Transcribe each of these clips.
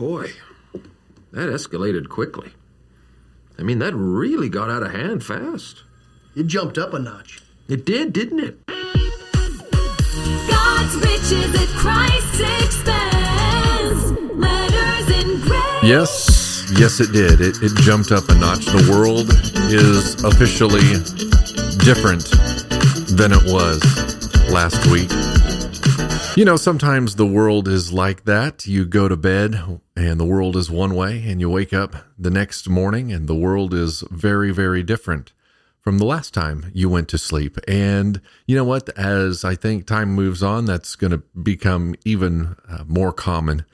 Boy, that escalated quickly. I mean, that really got out of hand fast. It jumped up a notch. It did, didn't it? God's riches at Christ's expense. Letters in Grace. Yes, yes, it did. It, it jumped up a notch. The world is officially different than it was last week. You know, sometimes the world is like that. You go to bed and the world is one way, and you wake up the next morning and the world is very, very different from the last time you went to sleep. And you know what? As I think time moves on, that's going to become even uh, more common.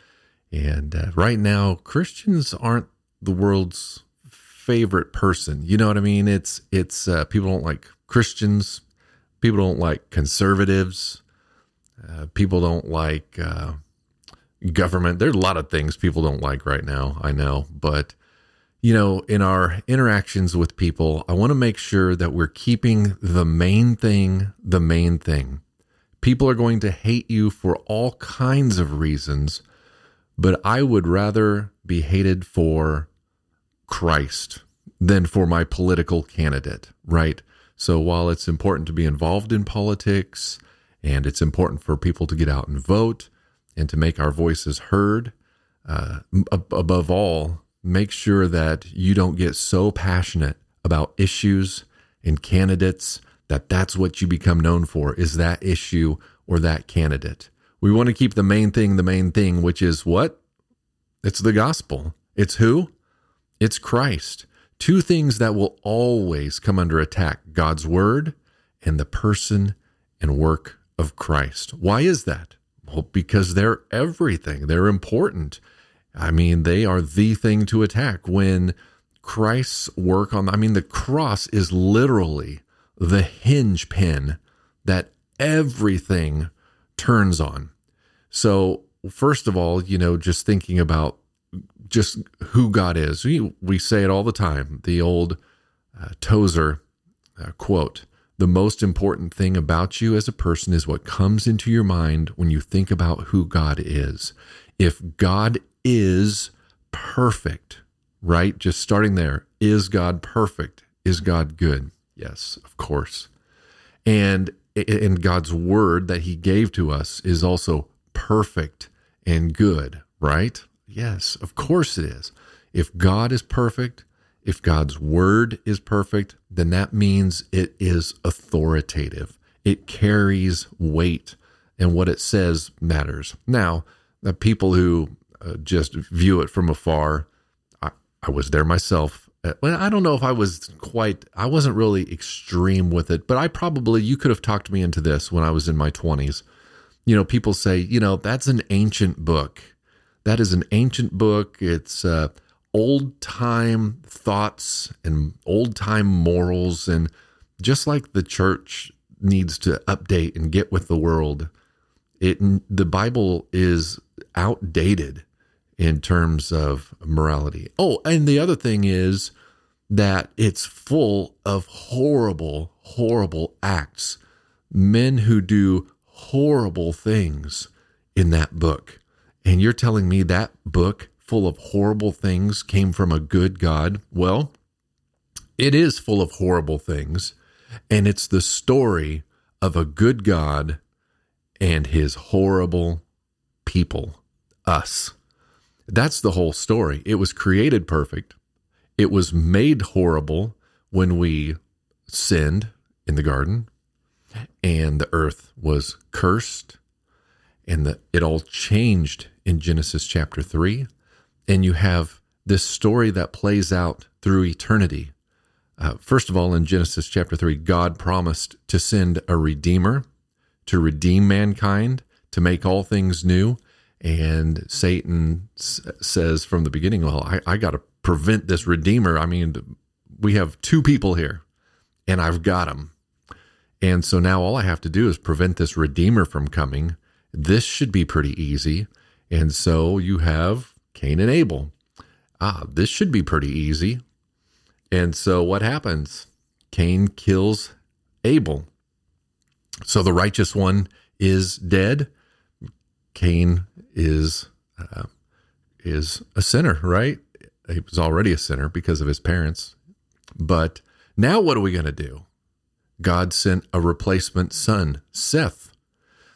And uh, right now, Christians aren't the world's favorite person. You know what I mean? It's it's uh, people don't like Christians. People don't like conservatives. Uh, people don't like uh, government. There's a lot of things people don't like right now. I know, but you know, in our interactions with people, I want to make sure that we're keeping the main thing the main thing. People are going to hate you for all kinds of reasons, but I would rather be hated for Christ than for my political candidate, right? So while it's important to be involved in politics and it's important for people to get out and vote and to make our voices heard, uh, above all, make sure that you don't get so passionate about issues and candidates that that's what you become known for is that issue or that candidate. We want to keep the main thing the main thing, which is what? It's the gospel. It's who? It's Christ. Two things that will always come under attack God's word and the person and work of Christ. Why is that? Because they're everything, they're important. I mean, they are the thing to attack. When Christ's work on, I mean, the cross is literally the hinge pin that everything turns on. So, first of all, you know, just thinking about just who God is, we, we say it all the time. The old uh, Tozer uh, quote The most important thing about you as a person is what comes into your mind when you think about who God is. If God is perfect, right? Just starting there. Is God perfect? Is God good? Yes, of course. And in God's word that he gave to us is also perfect and good, right? Yes, of course it is. If God is perfect, if God's word is perfect, then that means it is authoritative. It carries weight, and what it says matters. Now, the people who uh, just view it from afar. I, I was there myself. Uh, well, I don't know if I was quite, I wasn't really extreme with it, but I probably, you could have talked me into this when I was in my 20s. You know, people say, you know, that's an ancient book. That is an ancient book. It's uh, old time thoughts and old time morals. And just like the church needs to update and get with the world, it the Bible is outdated in terms of morality. Oh, and the other thing is that it's full of horrible, horrible acts, men who do horrible things in that book. And you're telling me that book full of horrible things came from a good God? Well, it is full of horrible things, and it's the story of a good God and his horrible people, us. That's the whole story. It was created perfect. It was made horrible when we sinned in the garden and the earth was cursed and the, it all changed in Genesis chapter 3 and you have this story that plays out through eternity. Uh, first of all, in Genesis chapter 3, God promised to send a redeemer to redeem mankind, to make all things new. And Satan s- says from the beginning, well, I, I got to prevent this redeemer. I mean, we have two people here and I've got them. And so now all I have to do is prevent this redeemer from coming. This should be pretty easy. And so you have Cain and Abel. Ah, this should be pretty easy. And so what happens? Cain kills Abel. So the righteous one is dead. Cain is uh, is a sinner, right? He was already a sinner because of his parents. But now what are we going to do? God sent a replacement son, Seth.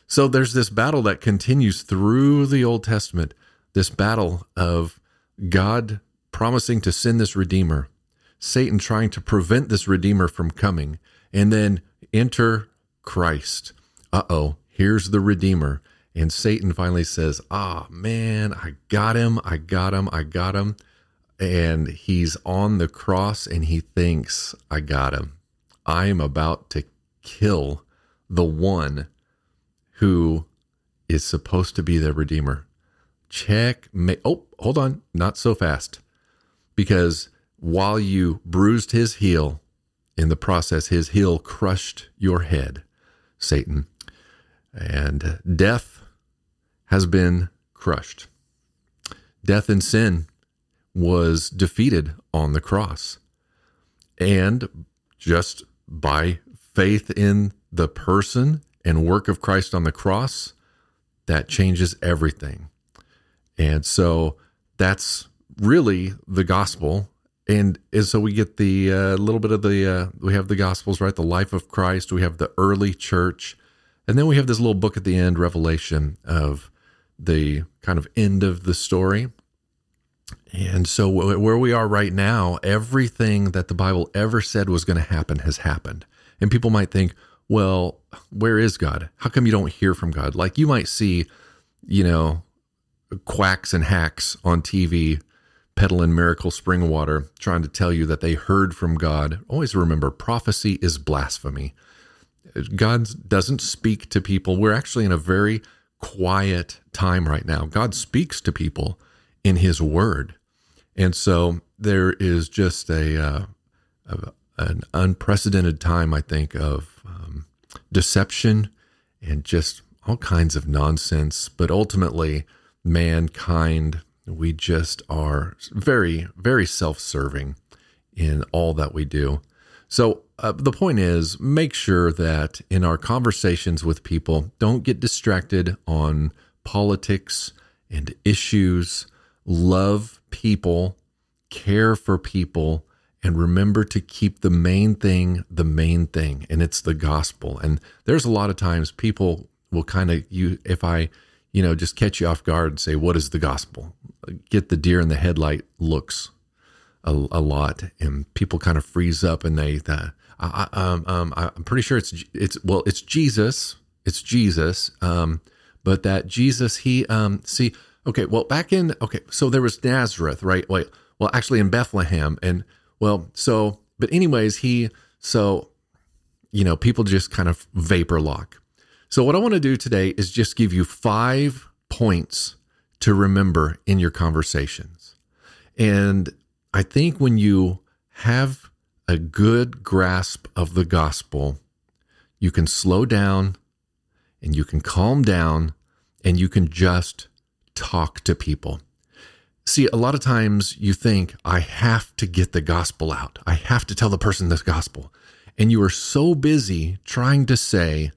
So there's this battle that continues through the Old Testament, this battle of God promising to send this Redeemer, Satan trying to prevent this Redeemer from coming, and then enter Christ. Uh oh, here's the Redeemer. And Satan finally says, Ah, man, I got him, I got him, I got him. And he's on the cross and he thinks, I got him. I am about to kill the one who is supposed to be the Redeemer. Check. Oh, hold on. Not so fast. Because while you bruised his heel, in the process, his heel crushed your head, Satan. And death has been crushed. Death and sin was defeated on the cross. And just by faith in the person and work of Christ on the cross, that changes everything. And so that's really the gospel. And, and so we get the uh, little bit of the, uh, we have the gospels, right? The life of Christ. We have the early church. And then we have this little book at the end, Revelation, of the kind of end of the story. And so, where we are right now, everything that the Bible ever said was going to happen has happened. And people might think, well, where is God? How come you don't hear from God? Like you might see, you know, quacks and hacks on TV peddling miracle spring water, trying to tell you that they heard from God. Always remember prophecy is blasphemy. God doesn't speak to people. We're actually in a very quiet time right now. God speaks to people in His Word. And so there is just a, uh, a an unprecedented time, I think, of um, deception and just all kinds of nonsense. But ultimately, mankind, we just are very, very self serving in all that we do. So, uh, the point is, make sure that in our conversations with people, don't get distracted on politics and issues. Love people, care for people, and remember to keep the main thing the main thing, and it's the gospel. And there's a lot of times people will kind of you if I you know just catch you off guard and say what is the gospel? Get the deer in the headlight looks a, a lot and people kind of freeze up and they the, I, um, um, I'm pretty sure it's it's well it's Jesus it's Jesus um, but that Jesus he um, see okay well back in okay so there was Nazareth right? Wait well actually in Bethlehem and well so but anyways he so you know people just kind of vapor lock so, what I want to do today is just give you five points to remember in your conversations. And I think when you have a good grasp of the gospel, you can slow down and you can calm down and you can just talk to people. See, a lot of times you think, I have to get the gospel out. I have to tell the person this gospel. And you are so busy trying to say,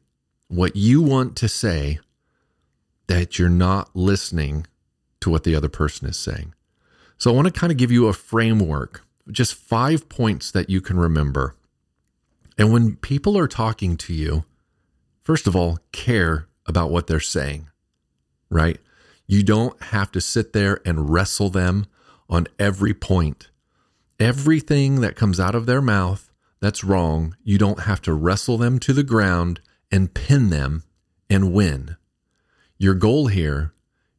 what you want to say that you're not listening to what the other person is saying. So I want to kind of give you a framework, just five points that you can remember. And when people are talking to you, first of all, care about what they're saying, right? You don't have to sit there and wrestle them on every point. Everything that comes out of their mouth that's wrong, you don't have to wrestle them to the ground and pin them and win. Your goal here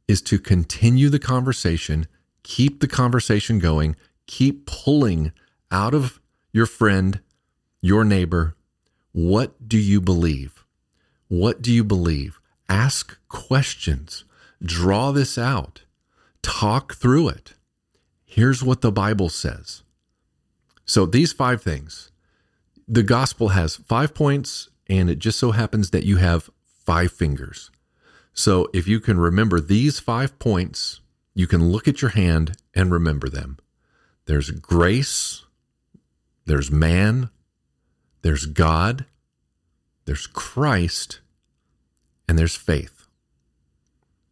is to continue the conversation, keep the conversation going, keep pulling out of your friend, your neighbor, what do you believe? What do you believe? Ask questions. Draw this out. Talk through it. Here's what the Bible says. So, these five things the gospel has five points and it just so happens that you have five fingers. So if you can remember these five points, you can look at your hand and remember them. There's grace, there's man, there's God, there's Christ, and there's faith.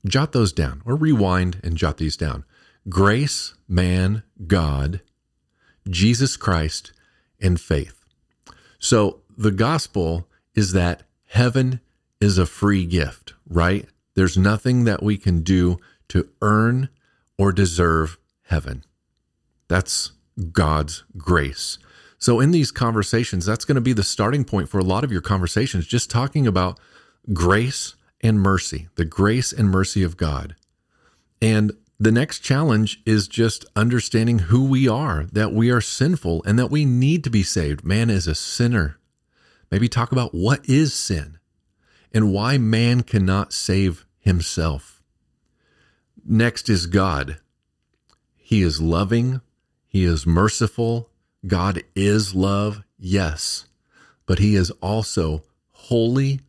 Jot those down or rewind and jot these down. grace, man, God, Jesus Christ, and faith. So the gospel is that heaven is a free gift, right? There's nothing that we can do to earn or deserve heaven. That's God's grace. So, in these conversations, that's going to be the starting point for a lot of your conversations, just talking about grace and mercy, the grace and mercy of God. And the next challenge is just understanding who we are, that we are sinful and that we need to be saved. Man is a sinner. Maybe talk about what is sin and why man cannot save himself. Next is God. He is loving, He is merciful. God is love, yes, but He is also holy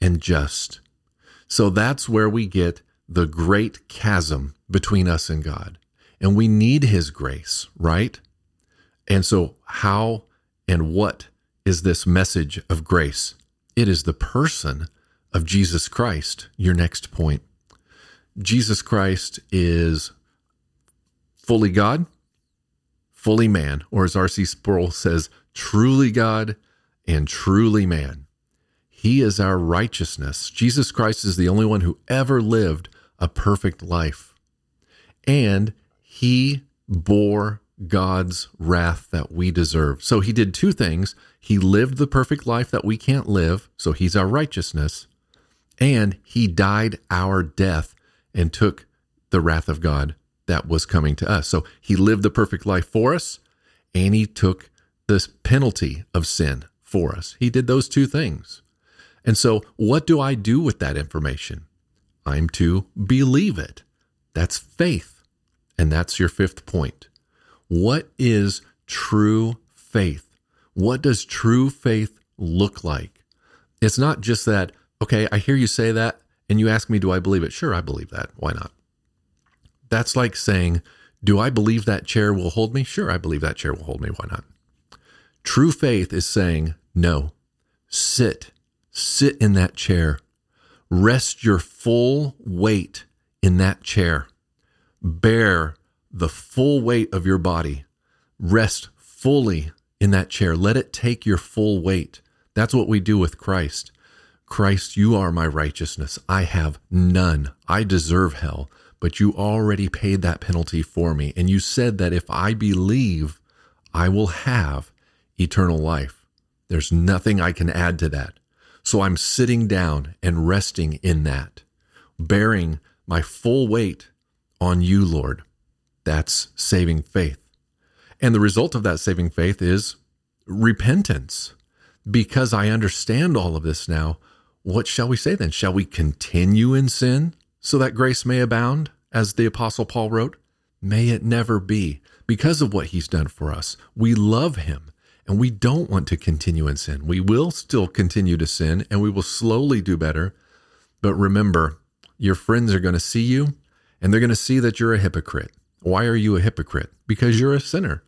and just. So that's where we get the great chasm between us and God. And we need His grace, right? And so, how and what is this message of grace? It is the person of Jesus Christ, your next point. Jesus Christ is fully God, fully man, or as R.C. Sproul says, truly God and truly man. He is our righteousness. Jesus Christ is the only one who ever lived a perfect life. And he bore God's wrath that we deserve. So he did two things. He lived the perfect life that we can't live, so he's our righteousness. And he died our death and took the wrath of God that was coming to us. So he lived the perfect life for us and he took the penalty of sin for us. He did those two things. And so, what do I do with that information? I'm to believe it. That's faith. And that's your fifth point. What is true faith? What does true faith look like? It's not just that, okay, I hear you say that, and you ask me, do I believe it? Sure, I believe that. Why not? That's like saying, do I believe that chair will hold me? Sure, I believe that chair will hold me. Why not? True faith is saying, no, sit, sit in that chair. Rest your full weight in that chair. Bear the full weight of your body. Rest fully in that chair. Let it take your full weight. That's what we do with Christ. Christ, you are my righteousness. I have none. I deserve hell, but you already paid that penalty for me. And you said that if I believe, I will have eternal life. There's nothing I can add to that. So I'm sitting down and resting in that, bearing my full weight on you, Lord. That's saving faith. And the result of that saving faith is repentance. Because I understand all of this now, what shall we say then? Shall we continue in sin so that grace may abound, as the Apostle Paul wrote? May it never be. Because of what he's done for us, we love him and we don't want to continue in sin. We will still continue to sin and we will slowly do better. But remember, your friends are going to see you and they're going to see that you're a hypocrite. Why are you a hypocrite? Because you're a sinner.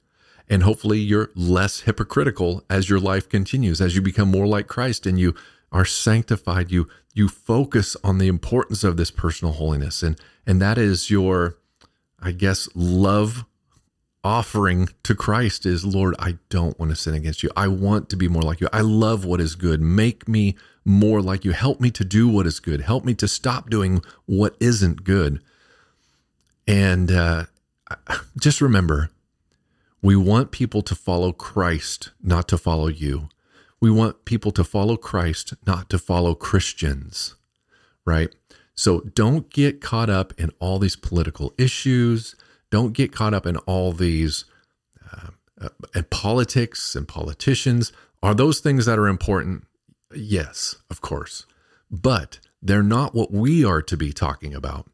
And hopefully you're less hypocritical as your life continues, as you become more like Christ and you are sanctified. You you focus on the importance of this personal holiness. And and that is your i guess love offering to Christ is Lord I don't want to sin against you. I want to be more like you. I love what is good. Make me more like you. Help me to do what is good. Help me to stop doing what isn't good. And uh, just remember we want people to follow Christ not to follow you we want people to follow Christ, not to follow Christians, right? So don't get caught up in all these political issues. Don't get caught up in all these uh, uh, politics and politicians. Are those things that are important? Yes, of course. But they're not what we are to be talking about.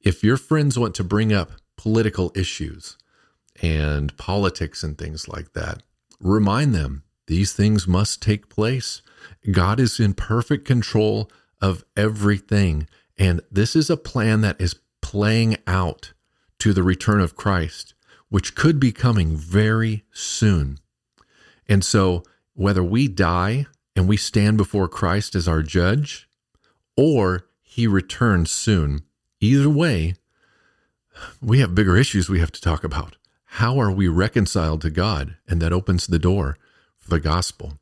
If your friends want to bring up political issues and politics and things like that, remind them these things must take place. God is in perfect control of everything. And this is a plan that is playing out to the return of Christ, which could be coming very soon. And so, whether we die and we stand before Christ as our judge, or he returns soon, either way, we have bigger issues we have to talk about. How are we reconciled to God? And that opens the door for the gospel.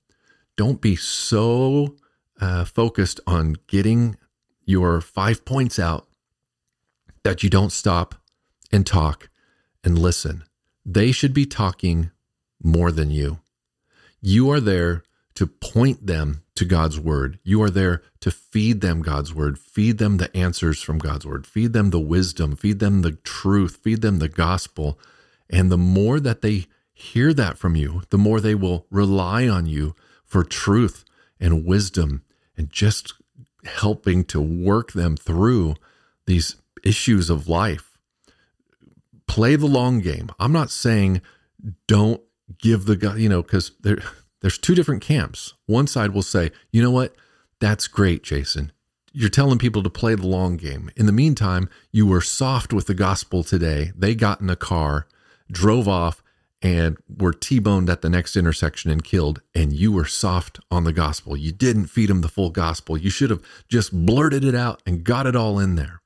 Don't be so uh, focused on getting your five points out that you don't stop and talk and listen. They should be talking more than you. You are there to point them to God's word. You are there to feed them God's word, feed them the answers from God's word, feed them the wisdom, feed them the truth, feed them the gospel. And the more that they hear that from you, the more they will rely on you for truth and wisdom and just helping to work them through these issues of life. Play the long game. I'm not saying don't give the you know, because there there's two different camps. One side will say, you know what? That's great, Jason. You're telling people to play the long game. In the meantime, you were soft with the gospel today. They got in a car, drove off, and were T boned at the next intersection and killed. And you were soft on the gospel. You didn't feed them the full gospel. You should have just blurted it out and got it all in there.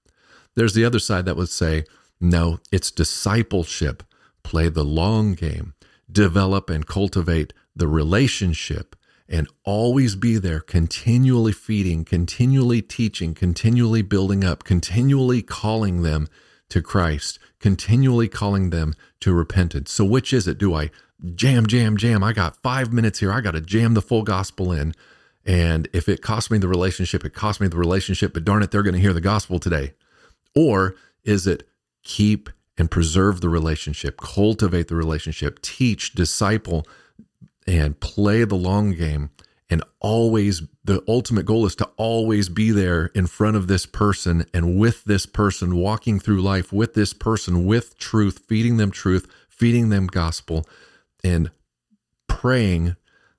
There's the other side that would say, no, it's discipleship. Play the long game, develop and cultivate the relationship, and always be there, continually feeding, continually teaching, continually building up, continually calling them to Christ, continually calling them to repentance. So, which is it? Do I jam, jam, jam? I got five minutes here. I got to jam the full gospel in. And if it costs me the relationship, it costs me the relationship, but darn it, they're going to hear the gospel today. Or is it keep and preserve the relationship, cultivate the relationship, teach, disciple, and play the long game? And always, the ultimate goal is to always be there in front of this person and with this person, walking through life with this person, with truth, feeding them truth, feeding them gospel, and praying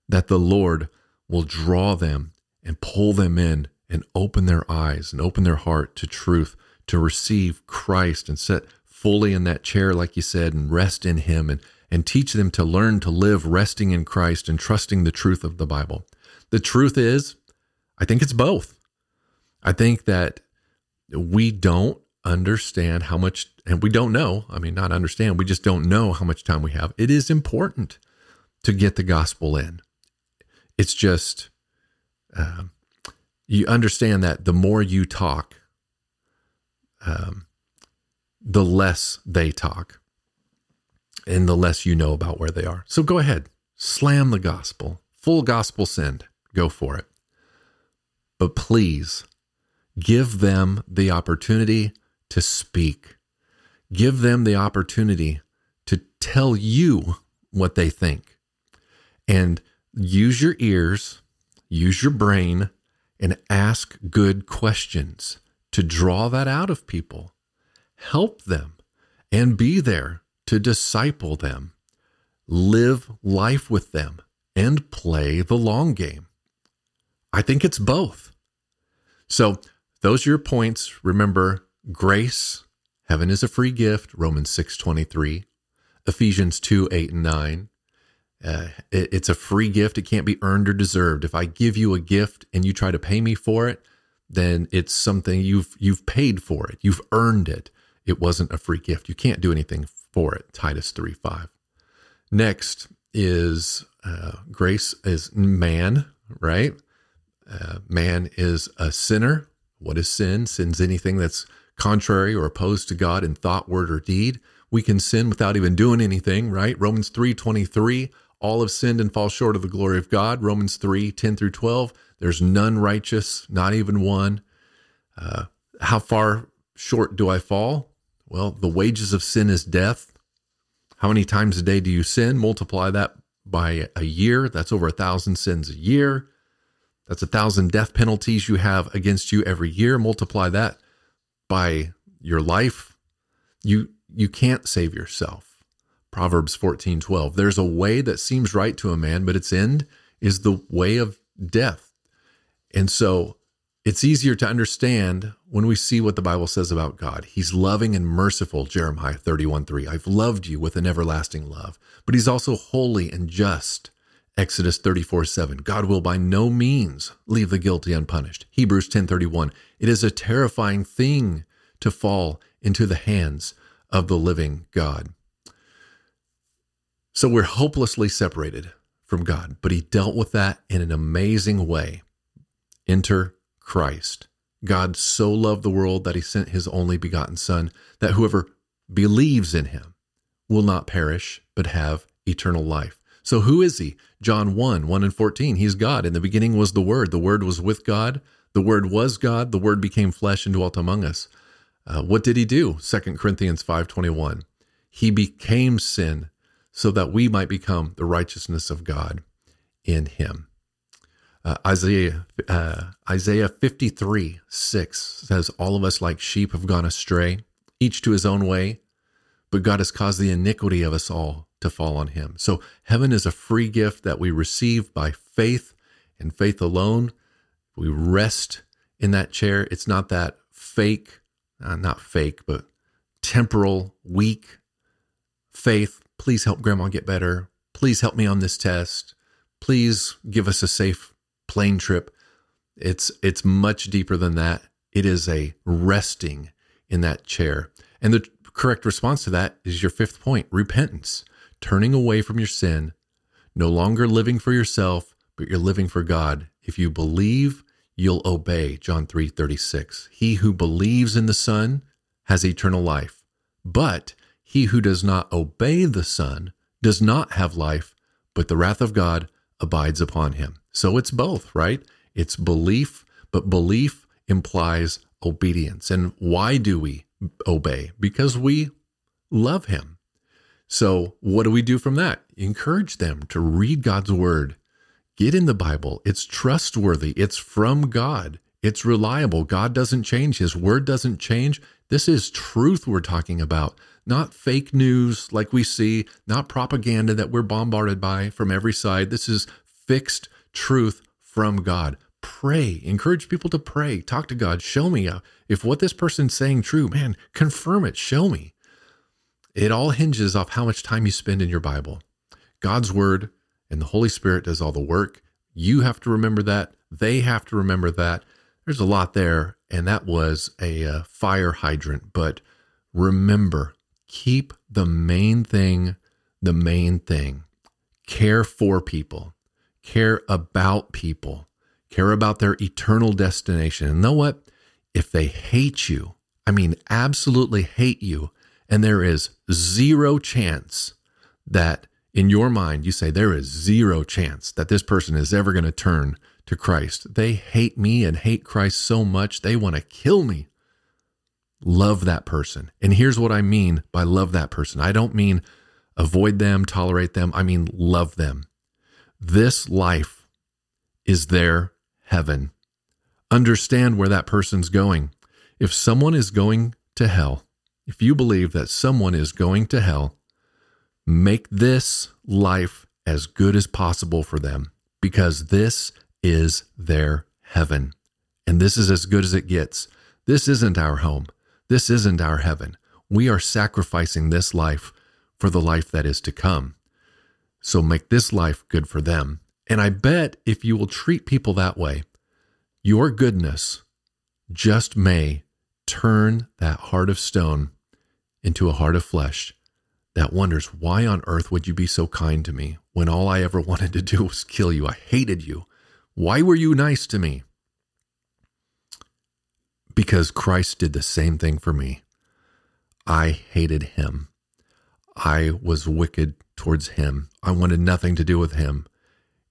that the Lord will draw them and pull them in and open their eyes and open their heart to truth to receive Christ and sit fully in that chair, like you said, and rest in Him and, and teach them to learn to live resting in Christ and trusting the truth of the Bible. The truth is, I think it's both. I think that we don't understand how much, and we don't know. I mean, not understand, we just don't know how much time we have. It is important to get the gospel in. It's just, uh, you understand that the more you talk, um, the less they talk and the less you know about where they are. So go ahead, slam the gospel, full gospel send, go for it. But please give them the opportunity to speak, give them the opportunity to tell you what they think. And use your ears, use your brain, and ask good questions to draw that out of people. Help them and be there to disciple them. Live life with them and play the long game. I think it's both. So, those are your points. Remember, grace, heaven is a free gift, Romans 6:23, Ephesians 2, 8 and 9. Uh, it, it's a free gift. It can't be earned or deserved. If I give you a gift and you try to pay me for it, then it's something you've you've paid for it. You've earned it. It wasn't a free gift. You can't do anything for it. Titus 3 5. Next is uh, grace is man, right? Uh, man is a sinner. What is sin? Sin's anything that's contrary or opposed to God in thought, word, or deed. We can sin without even doing anything, right? Romans 3 23. All have sinned and fall short of the glory of God. Romans 3 10 through 12. There's none righteous, not even one. Uh, how far short do I fall? Well, the wages of sin is death. How many times a day do you sin? Multiply that by a year. That's over a thousand sins a year. That's a thousand death penalties you have against you every year. Multiply that by your life. You you can't save yourself. Proverbs 14, 12. There's a way that seems right to a man, but its end is the way of death. And so it's easier to understand when we see what the Bible says about God. He's loving and merciful, Jeremiah 31 3. I've loved you with an everlasting love, but he's also holy and just. Exodus 34 7. God will by no means leave the guilty unpunished. Hebrews 10 31. It is a terrifying thing to fall into the hands of the living God. So we're hopelessly separated from God, but he dealt with that in an amazing way. Enter Christ. God so loved the world that he sent his only begotten Son, that whoever believes in him will not perish, but have eternal life. So who is he? John 1, 1 and 14. He's God. In the beginning was the Word. The Word was with God. The Word was God. The Word became flesh and dwelt among us. Uh, what did he do? 2 Corinthians 5.21. He became sin so that we might become the righteousness of God in him. Uh, Isaiah uh, Isaiah 53 6 says, All of us like sheep have gone astray, each to his own way, but God has caused the iniquity of us all to fall on him. So heaven is a free gift that we receive by faith and faith alone. We rest in that chair. It's not that fake, uh, not fake, but temporal, weak faith. Please help grandma get better. Please help me on this test. Please give us a safe plane trip. It's it's much deeper than that. It is a resting in that chair. And the correct response to that is your fifth point, repentance. Turning away from your sin, no longer living for yourself, but you're living for God. If you believe, you'll obey. John 3:36. He who believes in the Son has eternal life. But he who does not obey the Son does not have life, but the wrath of God abides upon him. So it's both, right? It's belief, but belief implies obedience. And why do we obey? Because we love him. So, what do we do from that? Encourage them to read God's word. Get in the Bible. It's trustworthy. It's from God. It's reliable. God doesn't change. His word doesn't change. This is truth we're talking about, not fake news like we see, not propaganda that we're bombarded by from every side. This is fixed truth from God. Pray, encourage people to pray, talk to God, show me uh, if what this person's saying true, man, confirm it, show me. It all hinges off how much time you spend in your Bible. God's word and the Holy Spirit does all the work. You have to remember that. They have to remember that. There's a lot there, and that was a uh, fire hydrant. But remember, keep the main thing the main thing. Care for people, care about people, care about their eternal destination. And know what? If they hate you, I mean, absolutely hate you, and there is zero chance that in your mind you say there is zero chance that this person is ever going to turn to Christ. They hate me and hate Christ so much they want to kill me. Love that person. And here's what I mean by love that person I don't mean avoid them, tolerate them. I mean love them. This life is their heaven. Understand where that person's going. If someone is going to hell, if you believe that someone is going to hell, make this life as good as possible for them because this is their heaven. And this is as good as it gets. This isn't our home. This isn't our heaven. We are sacrificing this life for the life that is to come. So make this life good for them. And I bet if you will treat people that way, your goodness just may turn that heart of stone into a heart of flesh that wonders, why on earth would you be so kind to me when all I ever wanted to do was kill you? I hated you. Why were you nice to me? Because Christ did the same thing for me. I hated him. I was wicked towards him. I wanted nothing to do with him.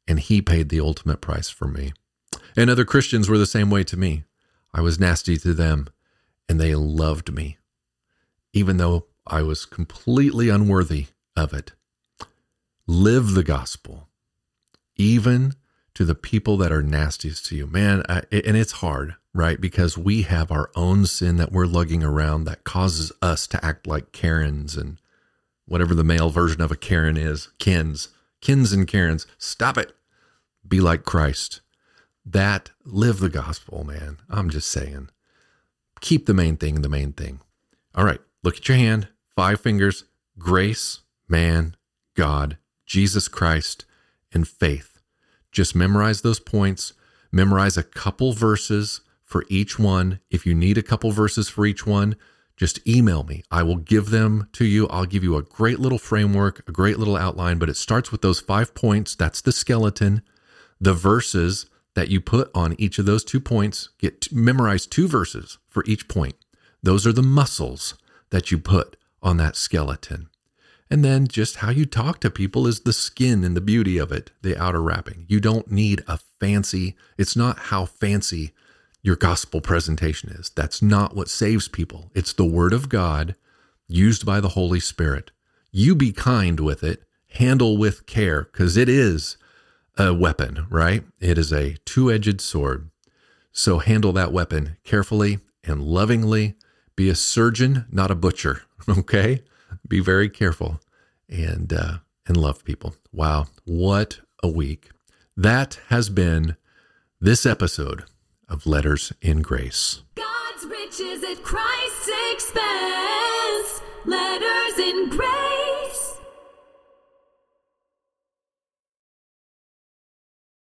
And he paid the ultimate price for me. And other Christians were the same way to me. I was nasty to them, and they loved me, even though I was completely unworthy of it. Live the gospel, even to the people that are nastiest to you. Man, I, and it's hard, right? Because we have our own sin that we're lugging around that causes us to act like Karens and whatever the male version of a Karen is, Kens, Kens and Karens. Stop it. Be like Christ. That, live the gospel, man. I'm just saying. Keep the main thing the main thing. All right, look at your hand, five fingers, grace, man, God, Jesus Christ, and faith. Just memorize those points. Memorize a couple verses for each one. If you need a couple verses for each one, just email me. I will give them to you. I'll give you a great little framework, a great little outline, but it starts with those five points. That's the skeleton. The verses that you put on each of those two points, get memorize two verses for each point. Those are the muscles that you put on that skeleton. And then just how you talk to people is the skin and the beauty of it, the outer wrapping. You don't need a fancy, it's not how fancy your gospel presentation is. That's not what saves people. It's the word of God used by the Holy Spirit. You be kind with it, handle with care, because it is a weapon, right? It is a two edged sword. So handle that weapon carefully and lovingly. Be a surgeon, not a butcher, okay? Be very careful and, uh, and love people. Wow, what a week. That has been this episode of Letters in Grace. God's riches at Christ's expense.